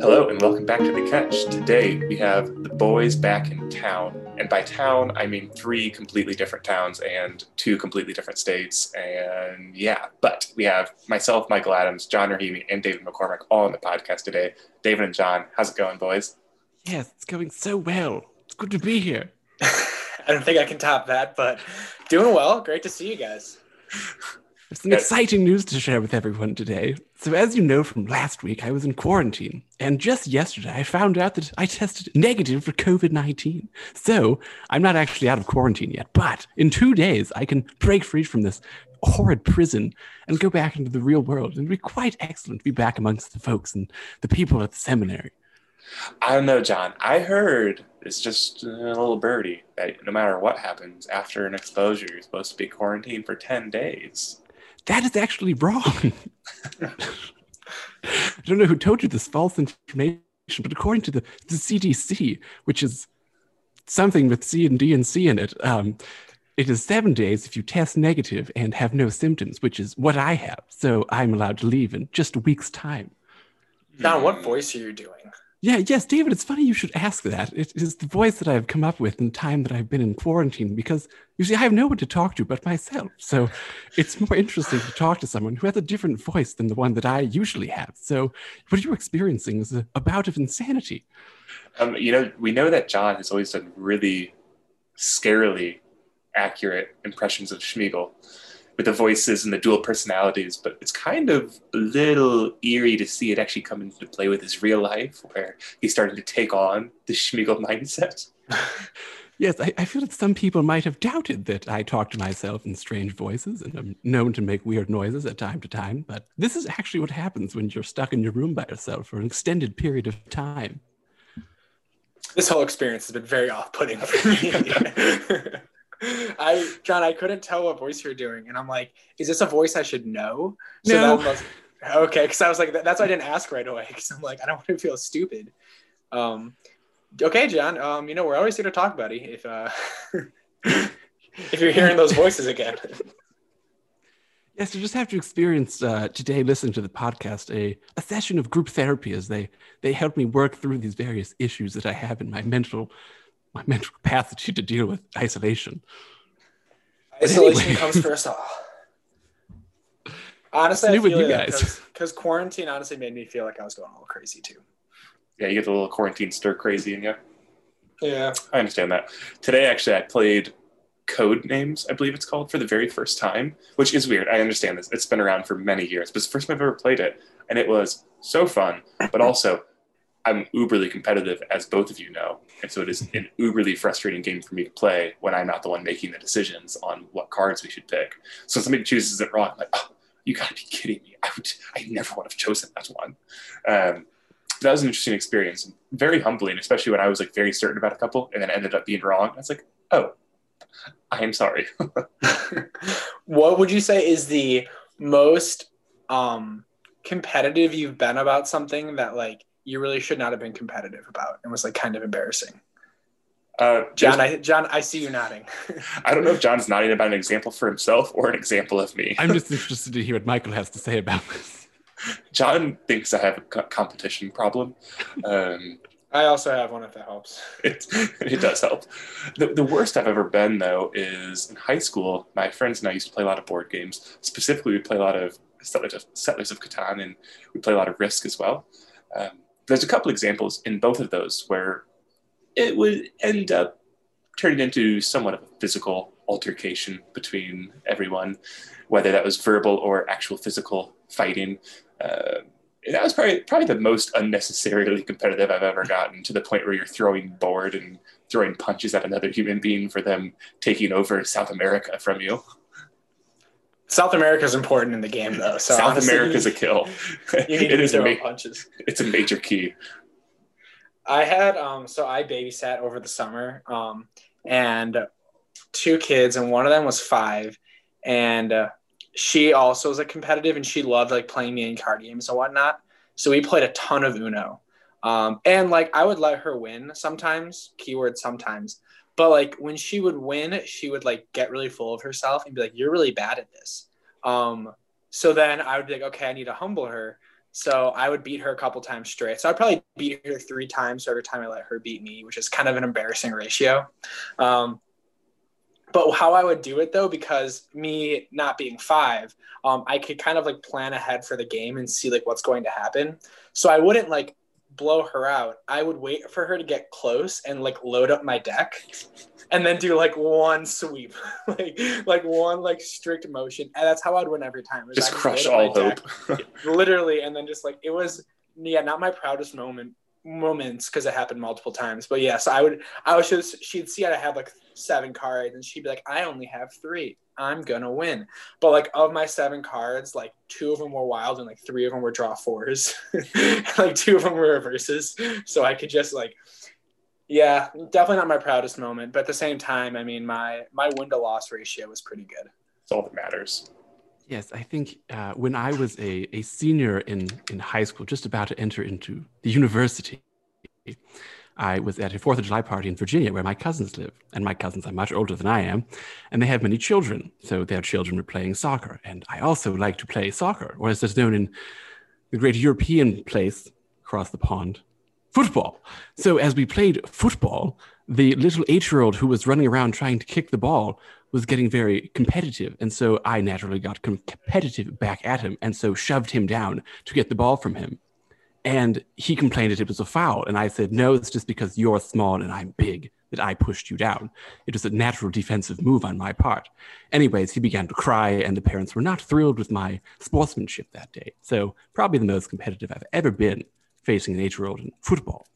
Hello, and welcome back to The Catch. Today we have the boys back in town. And by town, I mean three completely different towns and two completely different states. And yeah, but we have myself, Michael Adams, John Rahimi, and David McCormick all on the podcast today. David and John, how's it going, boys? Yes, it's going so well. It's good to be here. I don't think I can top that, but doing well. Great to see you guys. There's some exciting news to share with everyone today. So, as you know from last week, I was in quarantine. And just yesterday, I found out that I tested negative for COVID 19. So, I'm not actually out of quarantine yet, but in two days, I can break free from this horrid prison and go back into the real world. And it'd be quite excellent to be back amongst the folks and the people at the seminary. I don't know, John. I heard it's just a little birdie that no matter what happens after an exposure, you're supposed to be quarantined for 10 days. That is actually wrong. I don't know who told you this false information, but according to the, the CDC, which is something with C and D and C in it, um, it is seven days if you test negative and have no symptoms, which is what I have. So I'm allowed to leave in just a week's time. John, what voice are you doing? Yeah, yes, David, it's funny you should ask that. It is the voice that I've come up with in time that I've been in quarantine because you see, I have no one to talk to but myself. So it's more interesting to talk to someone who has a different voice than the one that I usually have. So what are you're experiencing is a, a bout of insanity. Um, you know, we know that John has always done really scarily accurate impressions of Sméagol with the voices and the dual personalities, but it's kind of a little eerie to see it actually come into play with his real life, where he's starting to take on the Sméagol mindset. yes, I, I, feel that some people might have doubted that I talk to myself in strange voices and I'm known to make weird noises at time to time, but this is actually what happens when you're stuck in your room by yourself for an extended period of time. This whole experience has been very off-putting for me. I John, I couldn't tell what voice you're doing, and I'm like, is this a voice I should know? So no. Was, okay, because I was like, that's why I didn't ask right away because I'm like, I don't want to feel stupid. Um, okay, John. Um, you know, we're always here to talk, buddy. If uh, if you're hearing those voices again. Yes, you just have to experience uh, today, listening to the podcast, a, a session of group therapy as they they help me work through these various issues that I have in my mental my mental capacity to deal with isolation. Isolation anyway. comes first all. Honestly, I feel you guys because quarantine honestly made me feel like I was going a little crazy too. Yeah, you get the little quarantine stir crazy in you. Yeah, I understand that. Today, actually, I played Code Names, I believe it's called, for the very first time, which is weird. I understand this; it's been around for many years, but it's the first time I've ever played it, and it was so fun, but also I'm uberly competitive, as both of you know. And so it is an uberly frustrating game for me to play when I'm not the one making the decisions on what cards we should pick. So somebody chooses it wrong, I'm like, oh, you gotta be kidding me. I would I never would have chosen that one. Um, that was an interesting experience. Very humbling, especially when I was like very certain about a couple and then ended up being wrong. I was like, oh, I am sorry. what would you say is the most um, competitive you've been about something that like you really should not have been competitive about and was like kind of embarrassing. Uh, John, I, John, I see you nodding. I don't know if John's nodding about an example for himself or an example of me. I'm just interested to hear what Michael has to say about this. John thinks I have a competition problem. Um, I also have one if that helps. It, it does help. The, the worst I've ever been, though, is in high school. My friends and I used to play a lot of board games. Specifically, we play a lot of Settlers of, Settlers of Catan and we play a lot of Risk as well. Um, there's a couple examples in both of those where it would end up turning into somewhat of a physical altercation between everyone, whether that was verbal or actual physical fighting. Uh, that was probably probably the most unnecessarily competitive I've ever gotten to the point where you're throwing board and throwing punches at another human being for them taking over South America from you. South America is important in the game, though. So South America is a kill. You need it to is throw ma- punches. It's a major key. I had um, so I babysat over the summer, um, and two kids, and one of them was five, and uh, she also was a competitive, and she loved like playing me in card games and whatnot. So we played a ton of Uno, um, and like I would let her win sometimes. Keyword sometimes. But like when she would win, she would like get really full of herself and be like, "You're really bad at this." Um, So then I would be like, okay, I need to humble her. So I would beat her a couple times straight. So I'd probably beat her three times So every time I let her beat me, which is kind of an embarrassing ratio. Um, but how I would do it though, because me not being five, um, I could kind of like plan ahead for the game and see like what's going to happen. So I wouldn't like blow her out. I would wait for her to get close and like load up my deck and then do like one sweep, like like one like strict motion. And that's how I'd win every time. Just crush all hope. literally, and then just like it was yeah, not my proudest moment moments because it happened multiple times. But yes, I would I was just she'd see I had like seven cards and she'd be like, I only have three. I'm gonna win. But like of my seven cards, like two of them were wild and like three of them were draw fours. like two of them were reverses. So I could just like yeah, definitely not my proudest moment. But at the same time, I mean my my win to loss ratio was pretty good. It's all that matters. Yes, I think uh, when I was a, a senior in, in high school, just about to enter into the university, I was at a Fourth of July party in Virginia where my cousins live. And my cousins are much older than I am, and they have many children. So their children were playing soccer. And I also like to play soccer, or as it's known in the great European place across the pond, football. So as we played football, the little eight year old who was running around trying to kick the ball was getting very competitive. And so I naturally got competitive back at him and so shoved him down to get the ball from him. And he complained that it was a foul. And I said, No, it's just because you're small and I'm big that I pushed you down. It was a natural defensive move on my part. Anyways, he began to cry, and the parents were not thrilled with my sportsmanship that day. So, probably the most competitive I've ever been facing an eight year old in football.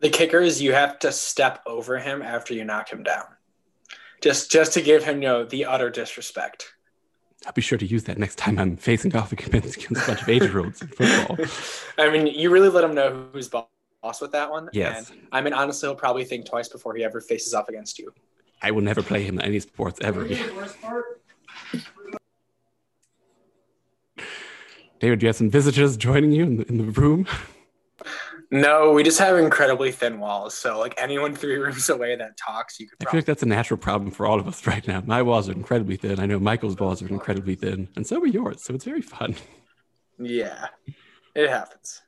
The kicker is you have to step over him after you knock him down. Just just to give him you know the utter disrespect. I'll be sure to use that next time I'm facing off against a bunch of eight-year-olds in football. I mean, you really let him know who's boss with that one. Yes. And, I mean, honestly, he'll probably think twice before he ever faces off against you. I will never play him in any sports ever. David, do you have some visitors joining you in the, in the room? No, we just have incredibly thin walls. So like anyone three rooms away that talks, you could. I feel like that's a natural problem for all of us right now. My walls are incredibly thin. I know Michael's walls are incredibly thin, and so are yours. So it's very fun. Yeah, it happens.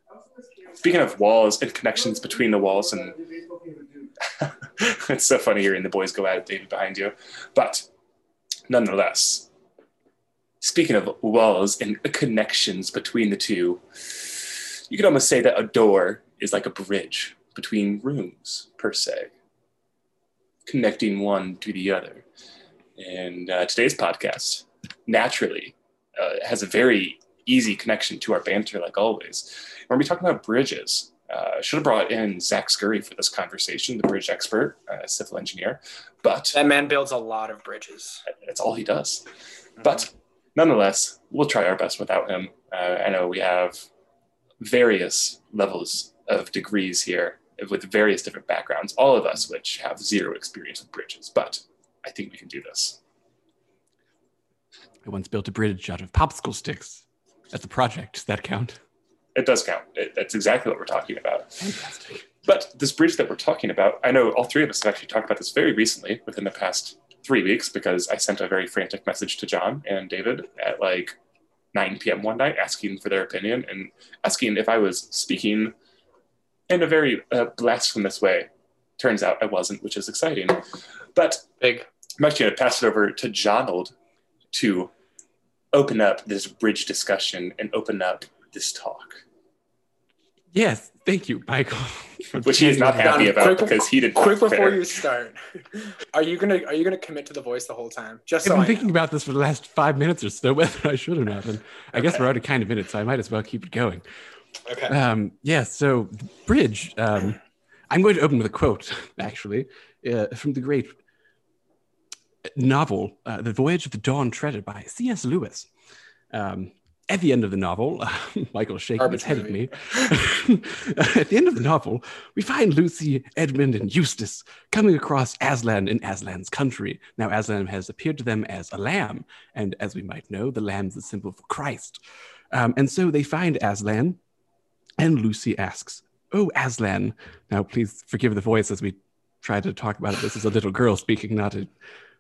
Speaking of walls and connections between the walls, and it's so funny hearing the boys go at it, David, behind you. But nonetheless, speaking of walls and connections between the two, you could almost say that a door is like a bridge between rooms, per se, connecting one to the other. And uh, today's podcast, naturally, uh, has a very easy connection to our banter, like always. When we talk about bridges, uh, should have brought in Zach Scurry for this conversation, the bridge expert, uh, civil engineer. But that man builds a lot of bridges. That's all he does. Mm-hmm. But nonetheless, we'll try our best without him. Uh, I know we have various levels of degrees here with various different backgrounds, all of us which have zero experience with bridges, but I think we can do this. I once built a bridge out of popsicle sticks as a project. Does that count? It does count. It, that's exactly what we're talking about. Fantastic. But this bridge that we're talking about, I know all three of us have actually talked about this very recently within the past three weeks because I sent a very frantic message to John and David at like 9 p.m. one night asking for their opinion and asking if I was speaking in a very uh, blasphemous way. Turns out I wasn't, which is exciting. But Big. I'm actually going to pass it over to Jonald to open up this bridge discussion and open up this talk. Yes, thank you, Michael. Which he is not happy about quick, because he did quick before you start. Are you gonna are you gonna commit to the voice the whole time? Just so I've been thinking about this for the last five minutes or so, whether I should or not. And I okay. guess we're already kind of in it, so I might as well keep it going. Okay. Um, yeah. So bridge. Um, I'm going to open with a quote, actually, uh, from the great novel, uh, "The Voyage of the Dawn Treader" by C.S. Lewis. Um, at the end of the novel, uh, Michael shaking his head at me. at the end of the novel, we find Lucy, Edmund, and Eustace coming across Aslan in Aslan's country. Now, Aslan has appeared to them as a lamb, and as we might know, the lamb is the symbol for Christ. Um, and so they find Aslan, and Lucy asks, Oh, Aslan. Now, please forgive the voice as we try to talk about it. This is a little girl speaking, not a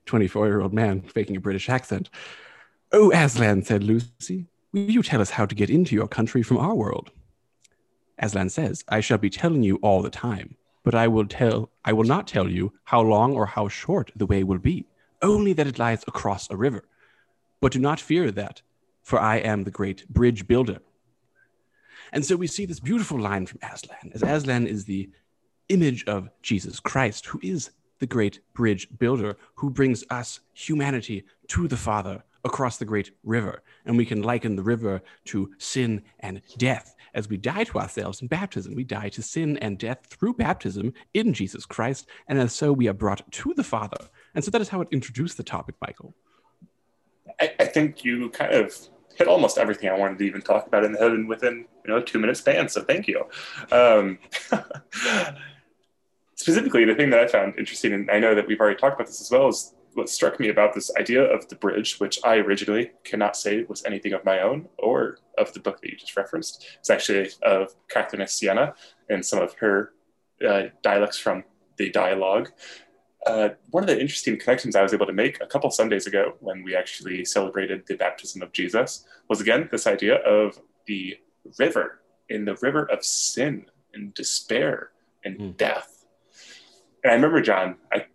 24 year old man faking a British accent. Oh, Aslan, said Lucy, will you tell us how to get into your country from our world? Aslan says, I shall be telling you all the time, but I will tell I will not tell you how long or how short the way will be, only that it lies across a river. But do not fear that, for I am the great bridge builder. And so we see this beautiful line from Aslan, as Aslan is the image of Jesus Christ, who is the great bridge builder, who brings us, humanity, to the Father across the great river. And we can liken the river to sin and death. As we die to ourselves in baptism, we die to sin and death through baptism in Jesus Christ. And as so, we are brought to the Father. And so that is how it introduced the topic, Michael. I, I think you kind of hit almost everything I wanted to even talk about in the hood and within you know two minute span. So thank you. Um, specifically, the thing that I found interesting, and I know that we've already talked about this as well, is what struck me about this idea of the bridge, which I originally cannot say was anything of my own or of the book that you just referenced. It's actually of Catherine Siena and some of her uh, dialects from the dialogue. Uh, one of the interesting connections I was able to make a couple Sundays ago when we actually celebrated the baptism of Jesus was again this idea of the river in the river of sin and despair and mm. death. And I remember, John, I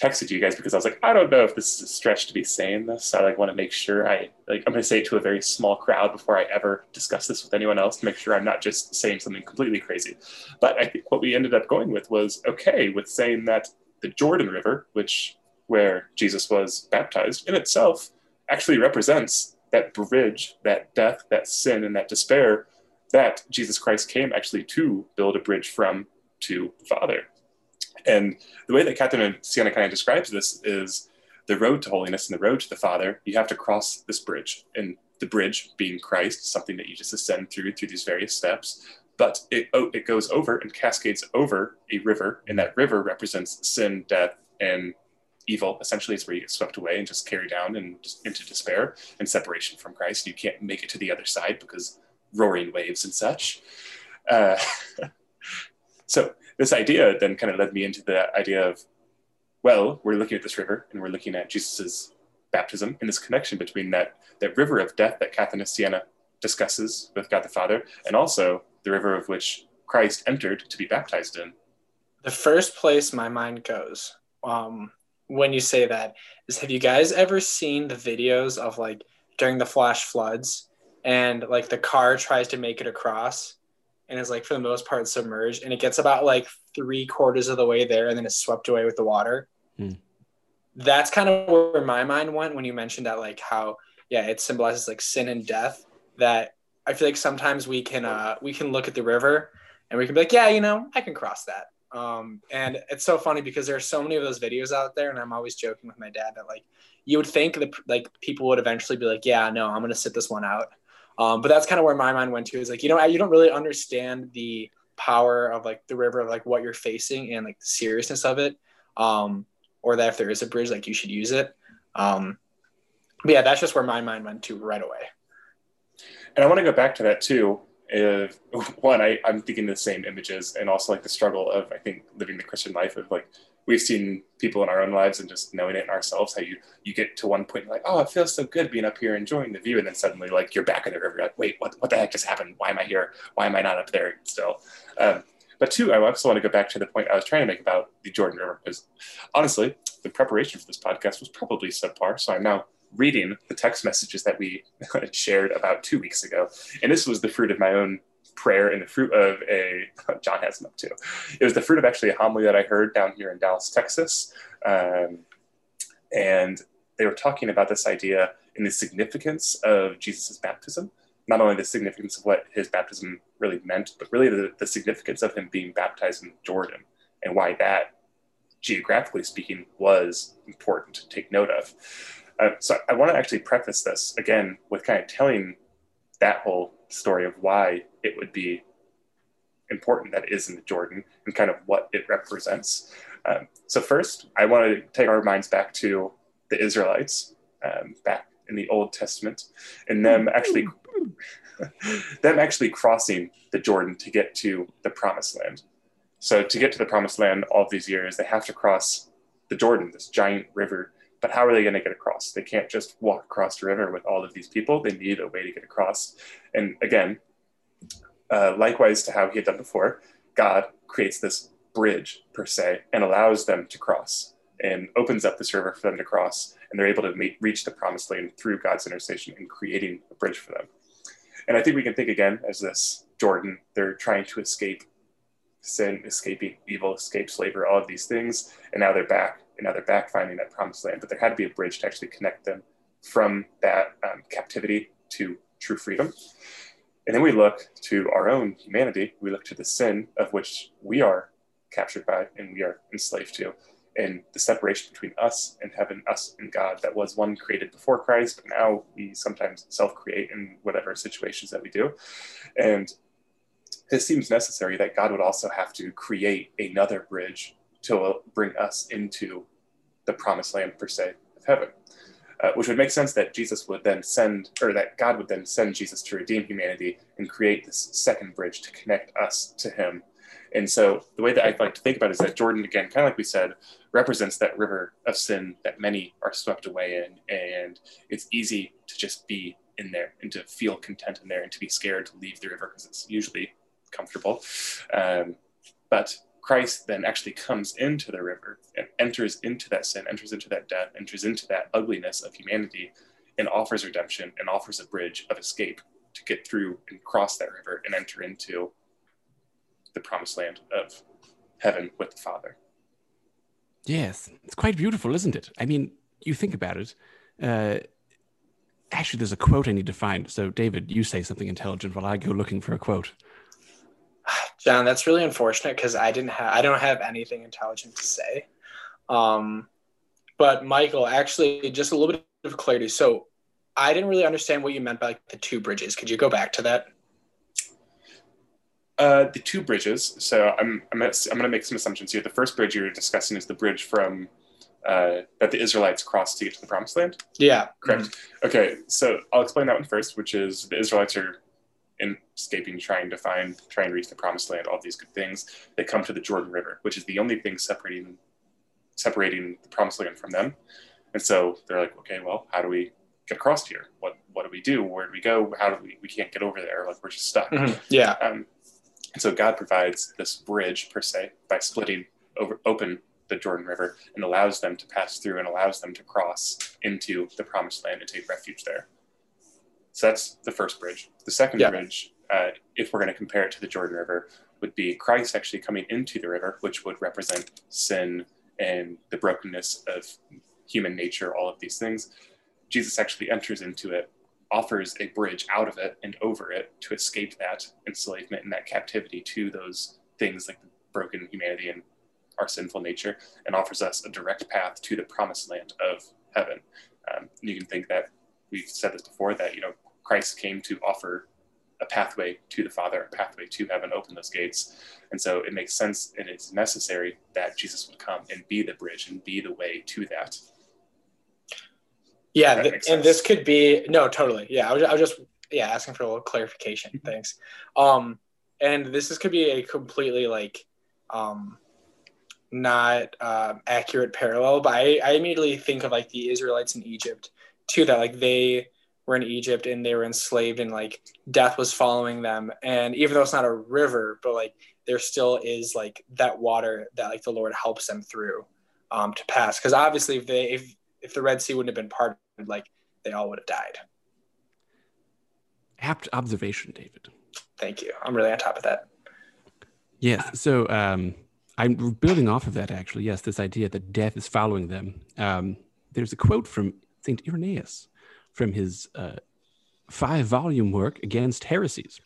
texted you guys because I was like, I don't know if this is a stretch to be saying this. I like want to make sure I like I'm going to say it to a very small crowd before I ever discuss this with anyone else to make sure I'm not just saying something completely crazy. But I think what we ended up going with was okay with saying that the Jordan River, which where Jesus was baptized, in itself actually represents that bridge, that death, that sin, and that despair that Jesus Christ came actually to build a bridge from to the Father. And the way that Catherine of Siena kind of describes this is the road to holiness and the road to the Father, you have to cross this bridge. And the bridge being Christ, something that you just ascend through through these various steps. But it, oh, it goes over and cascades over a river, and that river represents sin, death, and evil. Essentially, is where you get swept away and just carried down and into despair and separation from Christ. You can't make it to the other side because roaring waves and such. Uh, so this idea then kind of led me into the idea of, well, we're looking at this river and we're looking at Jesus's baptism and this connection between that, that river of death that Catherine of Siena discusses with God the Father, and also the river of which Christ entered to be baptized in. The first place my mind goes um, when you say that is have you guys ever seen the videos of like during the flash floods and like the car tries to make it across and is like for the most part submerged and it gets about like three quarters of the way there and then it's swept away with the water hmm. that's kind of where my mind went when you mentioned that like how yeah it symbolizes like sin and death that i feel like sometimes we can uh we can look at the river and we can be like yeah you know i can cross that um, and it's so funny because there are so many of those videos out there and i'm always joking with my dad that like you would think that like people would eventually be like yeah no i'm gonna sit this one out um, but that's kind of where my mind went to is like, you know, you don't really understand the power of like the river of like what you're facing and like the seriousness of it. Um, or that if there is a bridge, like you should use it. Um, but yeah, that's just where my mind went to right away. And I want to go back to that too. If one, I, I'm thinking the same images and also like the struggle of, I think, living the Christian life of like we've seen people in our own lives and just knowing it in ourselves how you you get to one point like oh it feels so good being up here enjoying the view and then suddenly like you're back in the river you're like wait what, what the heck just happened why am i here why am i not up there still um, but two i also want to go back to the point i was trying to make about the jordan river because honestly the preparation for this podcast was probably subpar so i'm now reading the text messages that we shared about two weeks ago and this was the fruit of my own prayer and the fruit of a John has them up too. It was the fruit of actually a homily that I heard down here in Dallas, Texas, um, and they were talking about this idea in the significance of Jesus's baptism. Not only the significance of what his baptism really meant, but really the, the significance of him being baptized in Jordan and why that, geographically speaking, was important to take note of. Uh, so I want to actually preface this again with kind of telling that whole story of why it would be important that is in the Jordan and kind of what it represents. Um, so first, I want to take our minds back to the Israelites um, back in the Old Testament, and them actually them actually crossing the Jordan to get to the Promised Land. So to get to the Promised Land all these years, they have to cross the Jordan, this giant river But how are they going to get across? They can't just walk across the river with all of these people. They need a way to get across. And again, uh, likewise to how he had done before, God creates this bridge per se and allows them to cross and opens up this river for them to cross. And they're able to meet, reach the promised land through God's intercession and creating a bridge for them. And I think we can think again as this Jordan, they're trying to escape sin, escaping evil, escape slavery, all of these things. And now they're back, now they're back finding that promised land. But there had to be a bridge to actually connect them from that um, captivity to true freedom. And then we look to our own humanity. We look to the sin of which we are captured by and we are enslaved to, and the separation between us and heaven, us and God, that was one created before Christ, but now we sometimes self create in whatever situations that we do. And it seems necessary that God would also have to create another bridge to bring us into the promised land, per se, of heaven uh, which would make sense that Jesus would then send, or that God would then send Jesus to redeem humanity and create this second bridge to connect us to Him. And so the way that I like to think about it is that Jordan, again, kind of like we said, represents that river of sin that many are swept away in. And it's easy to just be in there and to feel content in there and to be scared to leave the river because it's usually comfortable. Um, but Christ then actually comes into the river and enters into that sin, enters into that death, enters into that ugliness of humanity, and offers redemption and offers a bridge of escape to get through and cross that river and enter into the promised land of heaven with the Father. Yes, it's quite beautiful, isn't it? I mean, you think about it. Uh, actually, there's a quote I need to find. So, David, you say something intelligent while I go looking for a quote. John, that's really unfortunate because I didn't have I don't have anything intelligent to say. Um, but Michael, actually, just a little bit of clarity. So I didn't really understand what you meant by like, the two bridges. Could you go back to that? Uh, the two bridges. So I'm I'm, I'm going to make some assumptions here. The first bridge you're discussing is the bridge from uh, that the Israelites crossed to get to the Promised Land. Yeah, correct. Mm-hmm. Okay, so I'll explain that one first, which is the Israelites are escaping, trying to find, trying to reach the promised land, all these good things. They come to the Jordan River, which is the only thing separating separating the promised land from them. And so they're like, okay, well, how do we get across here? What what do we do? Where do we go? How do we we can't get over there? Like we're just stuck. Mm-hmm. Yeah. Um, and so God provides this bridge per se by splitting over open the Jordan River and allows them to pass through and allows them to cross into the promised land and take refuge there. So that's the first bridge. The second yeah. bridge, uh, if we're going to compare it to the Jordan River, would be Christ actually coming into the river, which would represent sin and the brokenness of human nature, all of these things. Jesus actually enters into it, offers a bridge out of it and over it to escape that enslavement and that captivity to those things like the broken humanity and our sinful nature, and offers us a direct path to the promised land of heaven. Um, you can think that we've said this before that you know Christ came to offer a pathway to the Father, a pathway to heaven, open those gates. And so it makes sense and it's necessary that Jesus would come and be the bridge and be the way to that. Yeah, th- and this could be no, totally. Yeah, I was, I was just yeah asking for a little clarification. Mm-hmm. Thanks. Um, and this is could be a completely like um not uh, accurate parallel, but I, I immediately think of like the Israelites in Egypt too. That like they were in Egypt and they were enslaved and like death was following them. And even though it's not a river, but like there still is like that water that like the Lord helps them through um, to pass. Because obviously, if they if if the Red Sea wouldn't have been parted, like they all would have died. Apt observation, David. Thank you. I'm really on top of that. Yes. So um, I'm building off of that actually. Yes, this idea that death is following them. Um, there's a quote from Saint Irenaeus from his uh, five volume work against heresies.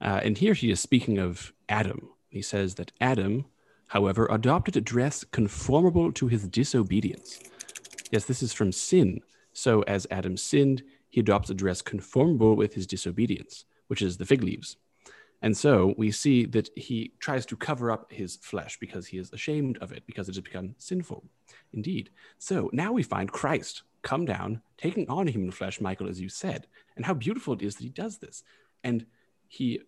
Uh, and here he is speaking of Adam. He says that Adam, however, adopted a dress conformable to his disobedience. Yes, this is from sin. So as Adam sinned, he adopts a dress conformable with his disobedience, which is the fig leaves. And so we see that he tries to cover up his flesh because he is ashamed of it, because it has become sinful. Indeed. So now we find Christ come down, taking on human flesh, Michael, as you said, and how beautiful it is that he does this. And he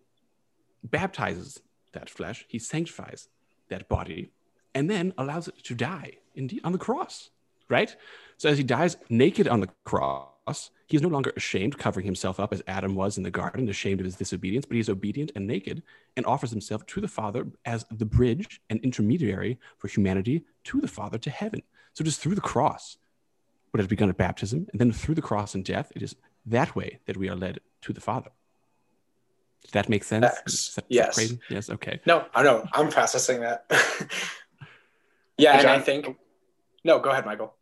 baptizes that flesh, he sanctifies that body, and then allows it to die indeed on the cross. right? So as he dies naked on the cross, he is no longer ashamed, covering himself up as Adam was in the garden, ashamed of his disobedience, but he's obedient and naked and offers himself to the Father as the bridge and intermediary for humanity to the Father to heaven. So just through the cross, what has begun at baptism, and then through the cross and death, it is that way that we are led to the Father. Does that make sense? Facts. That, Yes. Crazy? Yes. Okay. No, I know. I'm processing that. yeah, Hey, and I think. No, go ahead, Michael.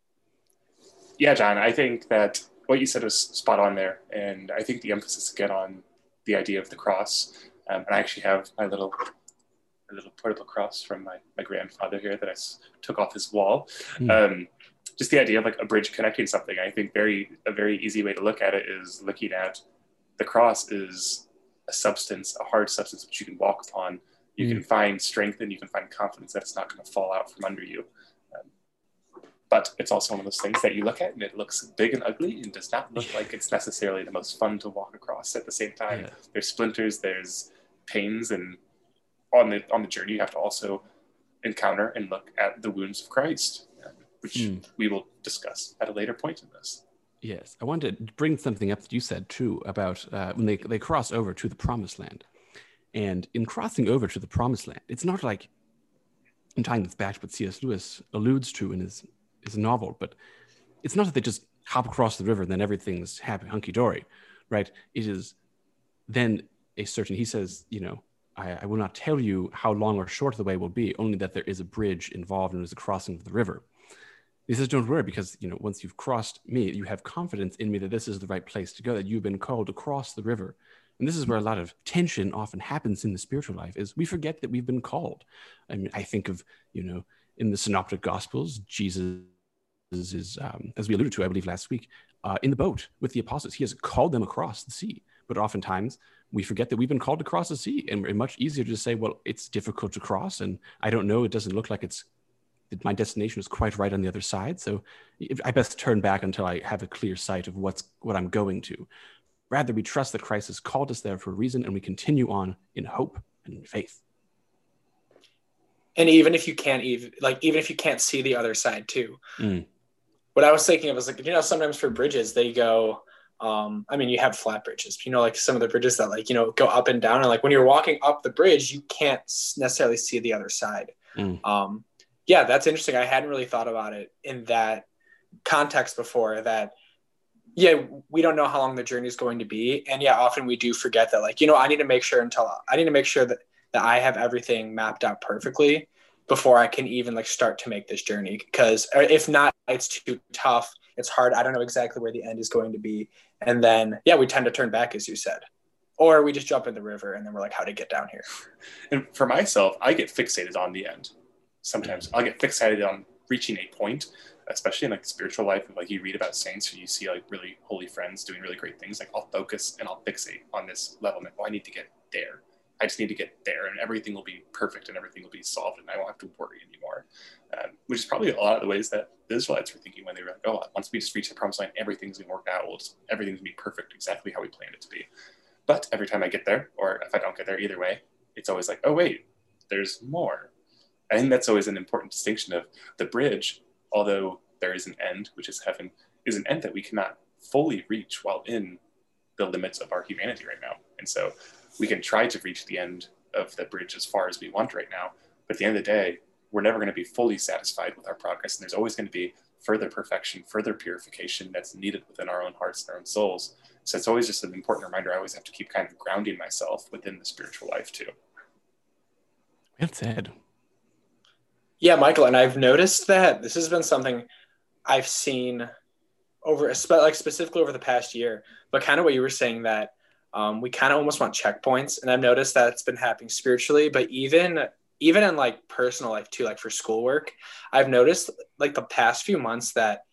Yeah, John, I think that what you said was spot on there. And I think the emphasis again on the idea of the cross. Um, and I actually have my little a little portable cross from my, my grandfather here that I s- took off his wall. Hmm. Um, just the idea of like a bridge connecting something. I think very a very easy way to look at it is looking at the cross is a substance, a hard substance which you can walk upon. You can find strength and you can find confidence that it's not going to fall out from under you. Um, but it's also one of those things that you look at and it looks big and ugly and does not look like it's necessarily the most fun to walk across. At the same time, Yeah. there's splinters, there's pains, and on the on the journey you have to also encounter and look at the wounds of Christ, which Mm. we will discuss at a later point in this. Yes, I wanted to bring something up that you said too about uh, when they, they cross over to the promised land. And in crossing over to the promised land, it's not like, in tying this back to what C.S. Lewis alludes to in his, his novel, but it's not that they just hop across the river and then everything's happy, hunky dory, right? It is then a certain, he says, you know, I, I will not tell you how long or short the way will be, only that there is a bridge involved and there's a crossing of the river. He says, Don't worry, because you know, once you've crossed me, you have confidence in me that this is the right place to go, that you've been called to cross the river. And this is where a lot of tension often happens in the spiritual life, is we forget that we've been called. I mean, I think of, you know, in the synoptic gospels, Jesus is, um, as we alluded to, I believe last week, uh, in the boat with the apostles. He has called them across the sea. But oftentimes we forget that we've been called to cross the sea. And it's much easier to say, well, it's difficult to cross. And I don't know, it doesn't look like it's my destination is quite right on the other side. So I best turn back until I have a clear sight of what's what I'm going to. Rather, we trust that Christ has called us there for a reason, and we continue on in hope and in faith. And even if you can't even like even if you can't see the other side too. Mm. What I was thinking of was like, you know, sometimes for bridges they go um, I mean, you have flat bridges. You know, like some of the bridges that like you know go up and down, and like when you're walking up the bridge, you can't necessarily see the other side. Mm. Um, yeah, that's interesting. I hadn't really thought about it in that context before. That yeah, we don't know how long the journey is going to be, and yeah, often we do forget that. Like you know, I need to make sure until I need to make sure that that I have everything mapped out perfectly before I can even like start to make this journey. Because uh, if not, it's too tough. It's hard. I don't know exactly where the end is going to be. And then, yeah, we tend to turn back, as you said. Or we just jump in the river and then we're like, how to get down here. And for myself, I get fixated on the end. Sometimes I'll get fixated on reaching a point, especially in like spiritual life. Like you read about saints or you see like really holy friends doing really great things. Like I'll focus and I'll fixate on this level. And, I need to get there. I just need to get there, and everything will be perfect, and everything will be solved, and I won't have to worry anymore. Um, which is probably a lot of the ways that the Israelites were thinking when they were like, "Oh, once we just reach the promised land, everything's gonna work out. We'll just, everything's gonna be perfect, exactly how we planned it to be." But every time I get there, or if I don't get there, either way, it's always like, "Oh wait, there's more." I think that's always an important distinction of the bridge, although there is an end, which is heaven, is an end that we cannot fully reach while in the limits of our humanity right now. And so we can try to reach the end of the bridge as far as we want right now. But at the end of the day, we're never going to be fully satisfied with our progress. And there's always going to be further perfection, further purification that's needed within our own hearts and our own souls. So it's always just an important reminder. I always have to keep kind of grounding myself within the spiritual life too. Well said. Yeah, Michael, and I've noticed that this has been something I've seen over, like specifically over the past year, but kind of what you were saying that um, we kind of almost want checkpoints, and I've noticed that it's been happening spiritually, but even even in like personal life too, like for schoolwork, I've noticed like the past few months that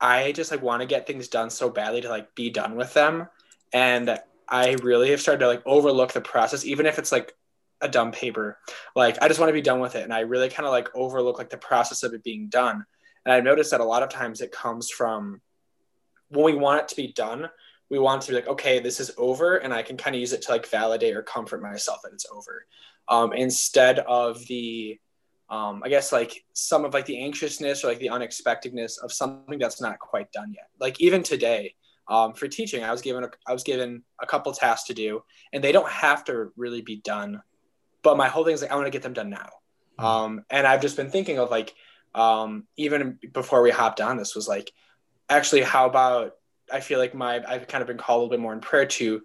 I just like want to get things done so badly to like be done with them, and I really have started to like overlook the process, even if it's like a dumb paper like i just want to be done with it and i really kind of like overlook like the process of it being done and i've noticed that a lot of times it comes from when we want it to be done we want to be like okay this is over and i can kind of use it to like validate or comfort myself that it's over um, instead of the um, I guess like some of like the anxiousness or like the unexpectedness of something that's not quite done yet. Like even today, um, for teaching, I was given a, I was given a couple tasks to do, and they don't have to really be done. But my whole thing is like I want to get them done now. Hmm. Um, and I've just been thinking of like um, even before we hopped on this was like actually how about I feel like my I've kind of been called a little bit more in prayer to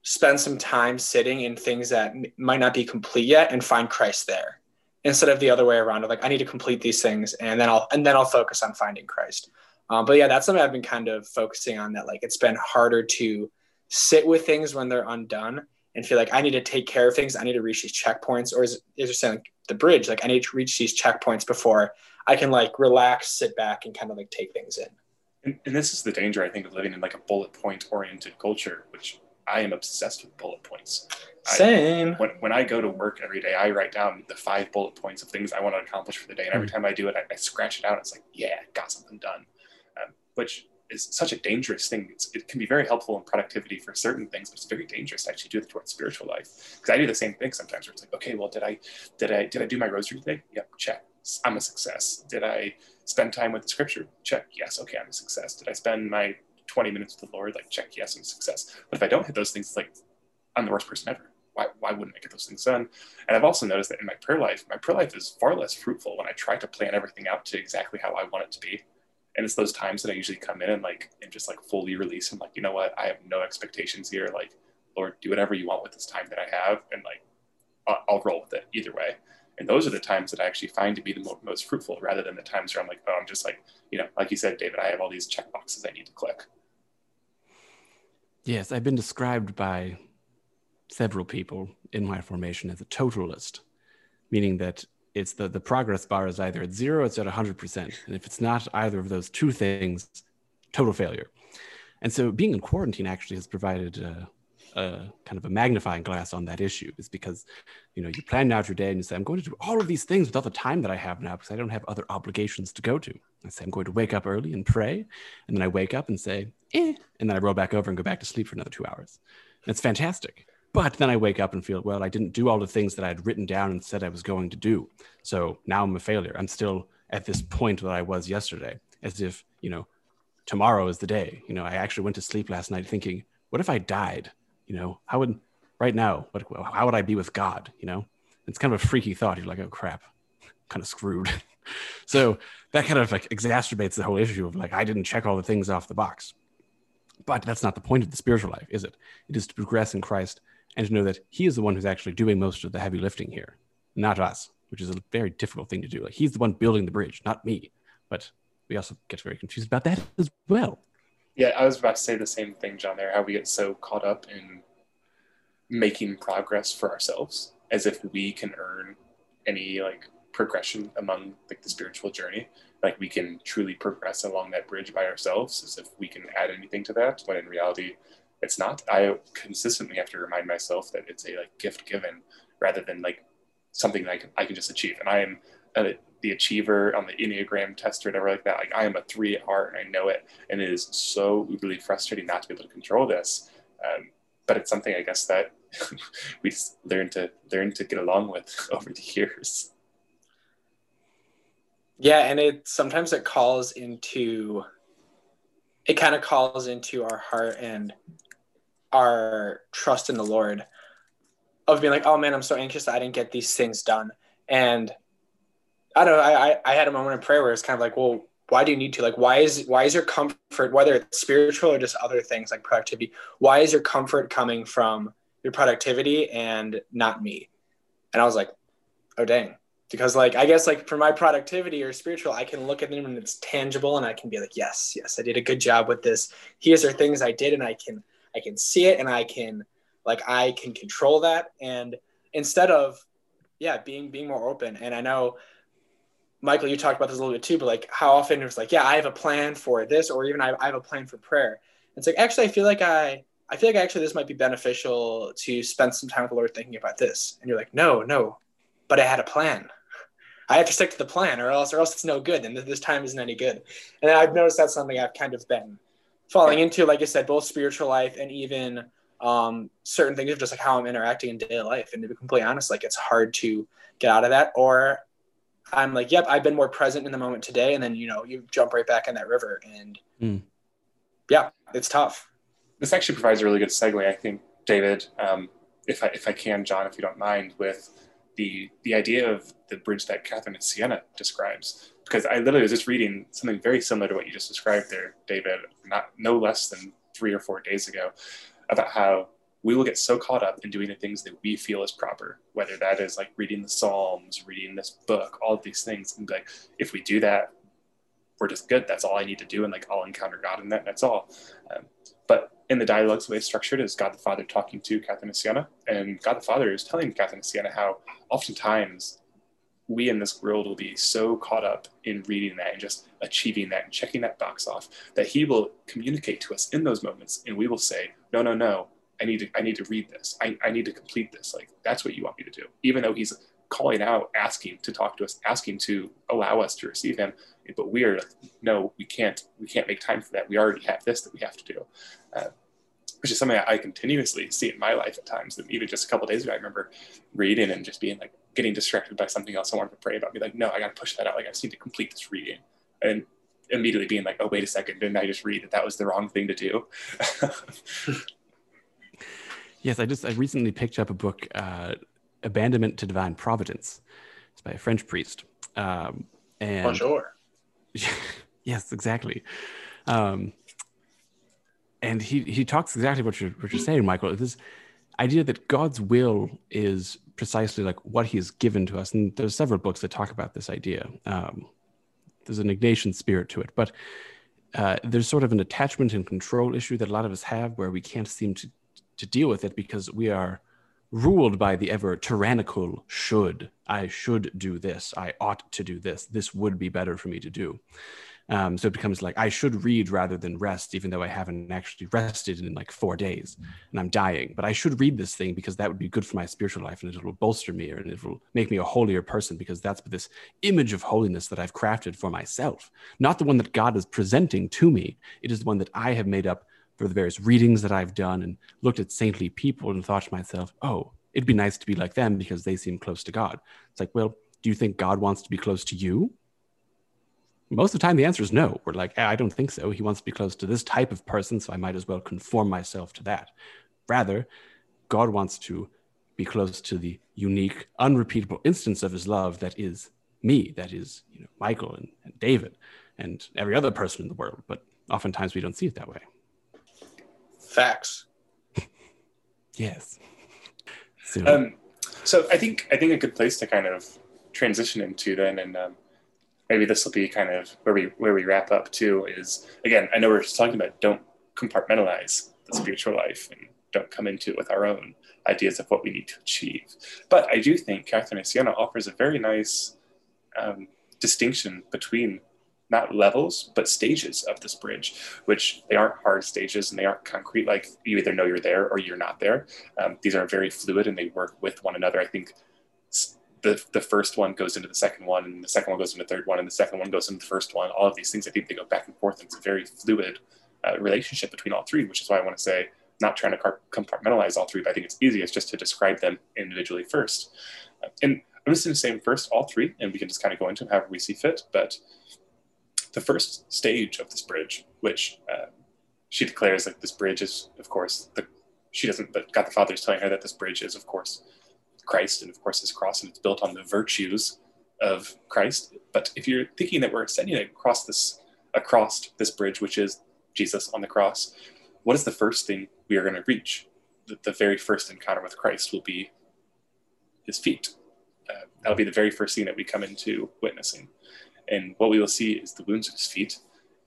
spend some time sitting in things that might not be complete yet and find Christ there instead of the other way around of like I need to complete these things and then I'll and then I'll focus on finding Christ. Um, but yeah, that's something I've been kind of focusing on. That like it's been harder to sit with things when they're undone and feel like I need to take care of things. I need to reach these checkpoints, or is is there saying like the bridge? Like I need to reach these checkpoints before I can like relax, sit back, and kind of like take things in. And, and this is the danger I think of living in like a bullet point oriented culture, which I am obsessed with bullet points. Same. I, when, when I go to work every day, I write down the five bullet points of things I want to accomplish for the day. And every hmm. time I do it, I, I scratch it out. It's like, yeah, got something done, um, which is such a dangerous thing. It's, it can be very helpful in productivity for certain things, but it's very dangerous to actually do it towards spiritual life. Because I do the same thing sometimes where it's like, okay, well, did I, did I, did I do my rosary today? Yep, check. I'm a success. Did I spend time with the scripture? Check. Yes. Okay, I'm a success. Did I spend my 20 minutes with the Lord? Like, check. Yes, I'm a success. But if I don't hit those things, it's like, I'm the worst person ever why, why wouldn't I get those things done? And I've also noticed that in my prayer life, my prayer life is far less fruitful when I try to plan everything out to exactly how I want it to be. And it's those times that I usually come in and like and just like fully release and like, you know what, I have no expectations here. Like, Lord, do whatever you want with this time that I have, and like I'll, I'll roll with it either way. And those are the times that I actually find to be the mo- most fruitful, rather than the times where I'm like, oh, I'm just like, you know, like you said, David, I have all these check boxes I need to click. Yes, I've been described by several people in my formation as a totalist, meaning that it's the, the progress bar is either at zero, it's at 100%. And if it's not either of those two things, total failure. And so being in quarantine actually has provided a, a kind of a magnifying glass on that issue is because, you know, you plan out your day and you say, I'm going to do all of these things with all the time that I have now because I don't have other obligations to go to. I say, I'm going to wake up early and pray. And then I wake up and say, eh. And then I roll back over and go back to sleep for another two hours. It's fantastic. But then I wake up and feel, well, I didn't do all the things that I had written down and said I was going to do. So now I'm a failure. I'm still at this point that I was yesterday, as if, you know, tomorrow is the day. You know, I actually went to sleep last night thinking, what if I died? You know, how would, right now, what, how would I be with God? You know, it's kind of a freaky thought. You're like, oh crap, kind of screwed. so that kind of like exacerbates the whole issue of like, I didn't check all the things off the box. But that's not the point of the spiritual life, is it? It is to progress in Christ and to know that he is the one who's actually doing most of the heavy lifting here, not us, which is a very difficult thing to do. Like he's the one building the bridge, not me. But we also get very confused about that as well. Yeah, I was about to say the same thing, John, there, how we get so caught up in making progress for ourselves as if we can earn any like progression among like the spiritual journey like we can truly progress along that bridge by ourselves as if we can add anything to that when in reality it's not. I consistently have to remind myself that it's a like gift given rather than like something that I can, I can just achieve. And I am a, the achiever on the Enneagram test or whatever like that. Like I am a three at heart and I know it. And it is so really frustrating not to be able to control this. Um, but it's something I guess that we learn to learn to get along with over the years. Yeah, and it sometimes it calls into it kind of calls into our heart and our trust in the Lord of being like, oh man, I'm so anxious that I didn't get these things done. And I don't know, I, I had a moment of prayer where it's kind of like, well, why do you need to? Like, why is why is your comfort, whether it's spiritual or just other things like productivity, why is your comfort coming from your productivity and not me? And I was like, oh dang. Because like I guess like for my productivity or spiritual, I can look at them and it's tangible and I can be like, yes, yes, I did a good job with this. Here's are things I did and I can I can see it and I can like I can control that. And instead of yeah, being being more open. And I know Michael, you talked about this a little bit too, but like how often it's like, yeah, I have a plan for this, or even I, I have a plan for prayer. It's like actually I feel like I I feel like actually this might be beneficial to spend some time with the Lord thinking about this. And you're like, no, no, but I had a plan. I have to stick to the plan, or else, or else it's no good, and this time isn't any good. And I've noticed that's something I've kind of been falling into, like I said, both spiritual life and even um, certain things of just like how I'm interacting in daily life. And to be completely honest, like it's hard to get out of that. Or I'm like, yep, I've been more present in the moment today. And then, you know, you jump right back in that river. And Mm. yeah, it's tough. This actually provides a really good segue, I think, David, um, if I if I can, John, if you don't mind, with the the idea of the bridge that Catherine of Siena describes. Because I literally was just reading something very similar to what you just described there, David, not no less than three or four days ago, about how we will get so caught up in doing the things that we feel is proper, whether that is like reading the Psalms, reading this book, all of these things. And like, if we do that, we're just good. That's all I need to do. And like, I'll encounter God in that. That's all. Um, in the dialogues, the way it's structured is God the Father talking to Catherine of Siena. And God the Father is telling Catherine of Siena how oftentimes we in this world will be so caught up in reading that and just achieving that and checking that box off that he will communicate to us in those moments and we will say no no no i need to i need to read this i, I need to complete this like that's what you want me to do even though he's calling out asking to talk to us asking to allow us to receive him but we are like, no we can't we can't make time for that we already have this that we have to do uh, which is something I continuously see in my life at times. That even just a couple days ago, I remember reading and just being like getting distracted by something else I wanted to pray about. Be like, no, I got to push that out. Like I just need to complete this reading, and immediately being like, oh wait a second, didn't I just read that that was the wrong thing to do? Yes, I just I recently picked up a book, uh, "Abandonment to Divine Providence." It's by a French priest, um, and Bonjour. yes, exactly. Um, and he he talks exactly what you're what you're saying, Michael. This idea that God's will is precisely like what He has given to us, and there's several books that talk about this idea. Um, there's an Ignatian spirit to it, but uh, there's sort of an attachment and control issue that a lot of us have, where we can't seem to to deal with it because we are ruled by the ever tyrannical should. I should do this. I ought to do this. This would be better for me to do. Um, so it becomes like I should read rather than rest, even though I haven't actually rested in like four days and I'm dying. But I should read this thing because that would be good for my spiritual life and it will bolster me and it will make me a holier person because that's this image of holiness that I've crafted for myself, not the one that God is presenting to me. It is the one that I have made up for the various readings that I've done and looked at saintly people and thought to myself, oh, it'd be nice to be like them because they seem close to God. It's like, well, do you think God wants to be close to you? Most of the time, the answer is no. We're like, eh, I don't think so. He wants to be close to this type of person, so I might as well conform myself to that. Rather, God wants to be close to the unique, unrepeatable instance of his love that is me, that is, you know, Michael and, and David and every other person in the world. But oftentimes we don't see it that way. Facts. Yes. So, um, so I think I think a good place to kind of transition into then, and um, maybe this will be kind of where we where we wrap up too. Is again, I know we're just talking about don't compartmentalize the spiritual life and don't come into it with our own ideas of what we need to achieve. But I do think Catherine of Siena offers a very nice um, distinction between not levels but stages of this bridge which they aren't hard stages and they aren't concrete like you either know you're there or you're not there. Um, these are very fluid and they work with one another. I think the, the first one goes into the second one and the second one goes into the third one and the second one goes into the first one. All of these things i think they go back and forth and it's a very fluid uh, relationship between all three which is why i want to say not trying to compartmentalize all three but i think it's easiest just to describe them individually first. Uh, and i'm just going to say first all three and we can just kind of go into them however we see fit but the first stage of this bridge, which uh, she declares like this bridge is, of course, the she doesn't, but God the Father is telling her that this bridge is, of course, Christ and of course his cross, and it's built on the virtues of Christ. But if you're thinking that we're ascending across this across this bridge, which is Jesus on the cross, what is the first thing we are going to reach? The, the very first encounter with Christ will be his feet. Uh, that'll be the very first thing that we come into witnessing. And what we will see is the wounds of his feet.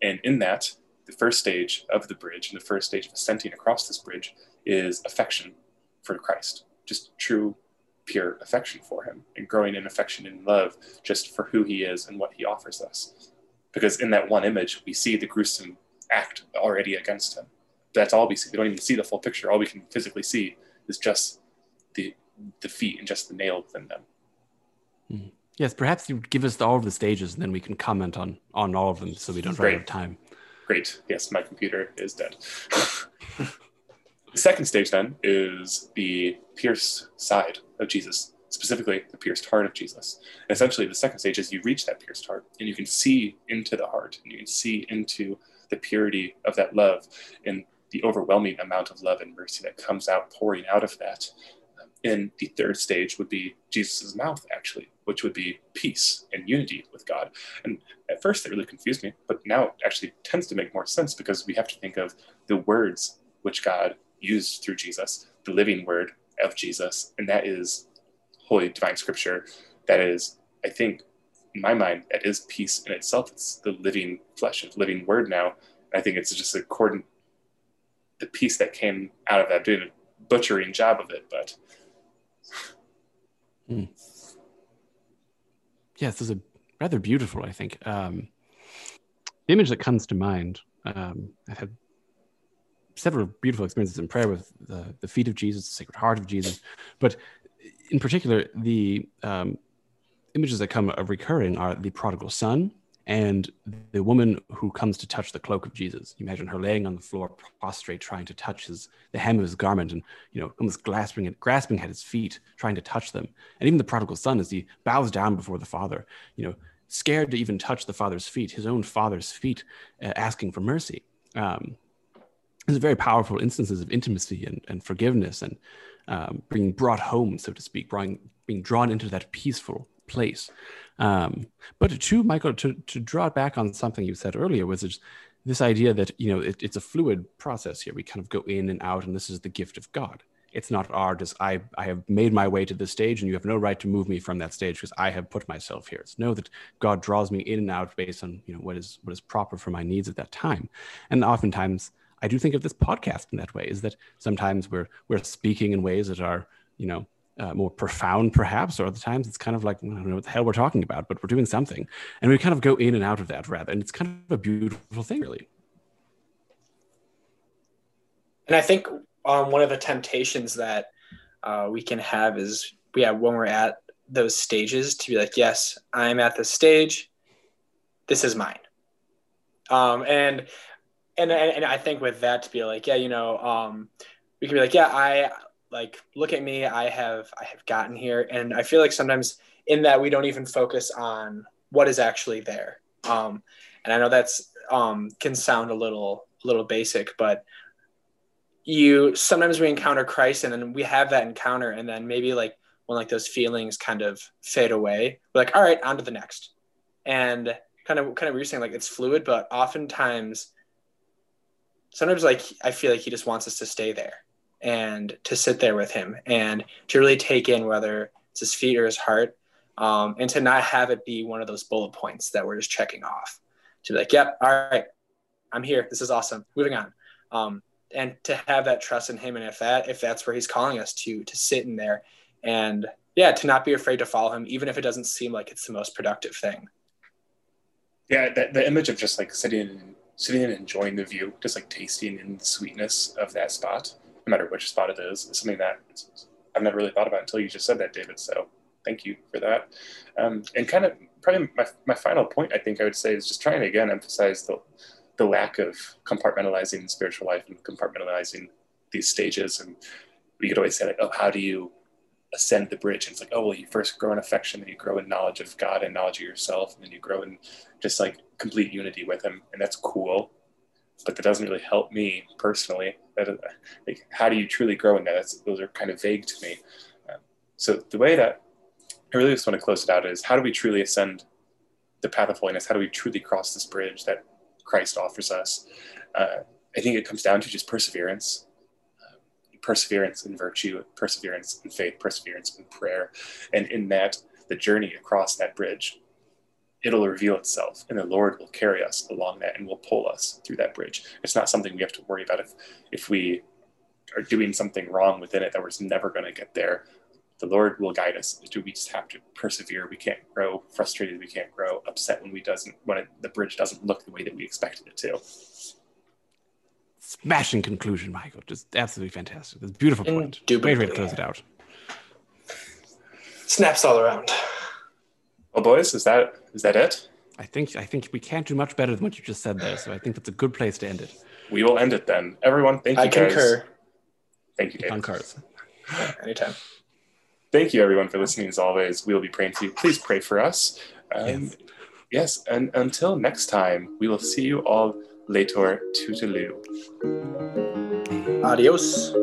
And in that, the first stage of the bridge and the first stage of ascending across this bridge is affection for Christ, just true, pure affection for him, and growing in affection and love just for who he is and what he offers us. Because in that one image, we see the gruesome act already against him. That's all we see. We don't even see the full picture. All we can physically see is just the the feet and just the nail within them. Mm-hmm. Yes, perhaps you give us all of the stages, and then we can comment on on all of them, so we don't run out of time. Great. Yes, my computer is dead. The second stage then is the pierced side of Jesus, specifically the pierced heart of Jesus. And essentially, the second stage is you reach that pierced heart and you can see into the heart and you can see into the purity of that love and the overwhelming amount of love and mercy that comes out pouring out of that. And the third stage would be Jesus' mouth, actually, which would be peace and unity with God. And at first, it really confused me, but now it actually tends to make more sense because we have to think of the words which God used through Jesus, the living word of Jesus, and that is holy divine scripture. That is, I think, in my mind, that is peace in itself. It's the living flesh of living word now. I think it's just according the peace that came out of that, doing a butchering job of it, but. Mm. Yes, this is a rather beautiful, I think. Um, the image that comes to mind, um, I've had several beautiful experiences in prayer with the, the feet of Jesus, the Sacred Heart of Jesus, but in particular, the um, images that come of recurring are the prodigal son and the woman who comes to touch the cloak of Jesus. You imagine her laying on the floor, prostrate, trying to touch his the hem of his garment, and you know, almost grasping at grasping at his feet, trying to touch them. And even the prodigal son, as he bows down before the father, you know, scared to even touch the father's feet, his own father's feet, uh, asking for mercy. Um, these are very powerful instances of intimacy and, and forgiveness and um, being brought home, so to speak, being, being drawn into that peaceful place. Um, but to Michael, to, to draw back on something you said earlier, was just this idea that you know it, it's a fluid process here. We kind of go in and out, and this is the gift of God. It's not our just I I have made my way to this stage, and you have no right to move me from that stage because I have put myself here. It's know that God draws me in and out based on you know what is what is proper for my needs at that time, and oftentimes I do think of this podcast in that way. Is that sometimes we're we're speaking in ways that are you know uh, more profound, perhaps, or other times it's kind of like I don't know what the hell we're talking about, but we're doing something, and we kind of go in and out of that rather, and it's kind of a beautiful thing, really. And I think um, one of the temptations that uh, we can have is, yeah, when we're at those stages, to be like, yes, I'm at this stage. This is mine. Um, and, and and I think with that to be like, yeah, you know, um, we can be like, yeah, I like look at me i have i have gotten here. And i feel like sometimes in that we don't even focus on what is actually there. Um, and i know that's um, can sound a little a little basic but you sometimes we encounter christ and then we have that encounter and then maybe like when like those feelings kind of fade away we're like all right on to the next. And kind of kind of you're saying like it's fluid but oftentimes sometimes like i feel like he just wants us to stay there and to sit there with him and to really take in whether it's his feet or his heart um, and to not have it be one of those bullet points that we're just checking off. To be like yep all right i'm here. This is awesome. Moving on. Um, and to have that trust in him and if that if that's where he's calling us to to sit in there and yeah to not be afraid to follow him even if it doesn't seem like it's the most productive thing. Yeah the, the image of just like sitting sitting and enjoying the view just like tasting in the sweetness of that spot no matter which spot it is, is something that I've never really thought about until you just said that, David. So thank you for that. Um, and kind of probably my, my final point, I think I would say, is just trying to again emphasize the, the lack of compartmentalizing spiritual life and compartmentalizing these stages. And we could always say, like, oh, how do you ascend the bridge? And it's like, oh, well, you first grow in affection, then you grow in knowledge of God and knowledge of yourself, and then you grow in just like complete unity with Him. And that's cool but that doesn't really help me personally. Like, how do you truly grow in that? That's, those are kind of vague to me. Um, so the way that I really just want to close it out is how do we truly ascend the path of holiness? How do we truly cross this bridge that Christ offers us? Uh, I think it comes down to just perseverance, uh, perseverance in virtue, perseverance in faith, perseverance in prayer, and in that the journey across that bridge it'll reveal itself and the lord will carry us along that and will pull us through that bridge. It's not something we have to worry about if if we are doing something wrong within it that we're never going to get there. The lord will guide us. Do we just have to persevere? We can't grow frustrated. We can't grow upset when we doesn't when it, the bridge doesn't look the way that we expected it to. Smashing conclusion michael. Just absolutely fantastic. It's a beautiful mm, point. Great way to close it out. Snaps all around well, boys, is that is that it? I think I think we can't do much better than what you just said there. So I think that's a good place to end it. We will end it then. Everyone, thank you. I guys. concur. Thank you, David. Concurs. Anytime. Thank you, everyone, for listening. As always, we'll be praying for you. Please pray for us. Um, yes. yes, and until next time, we will see you all later. Toodaloo. Adios.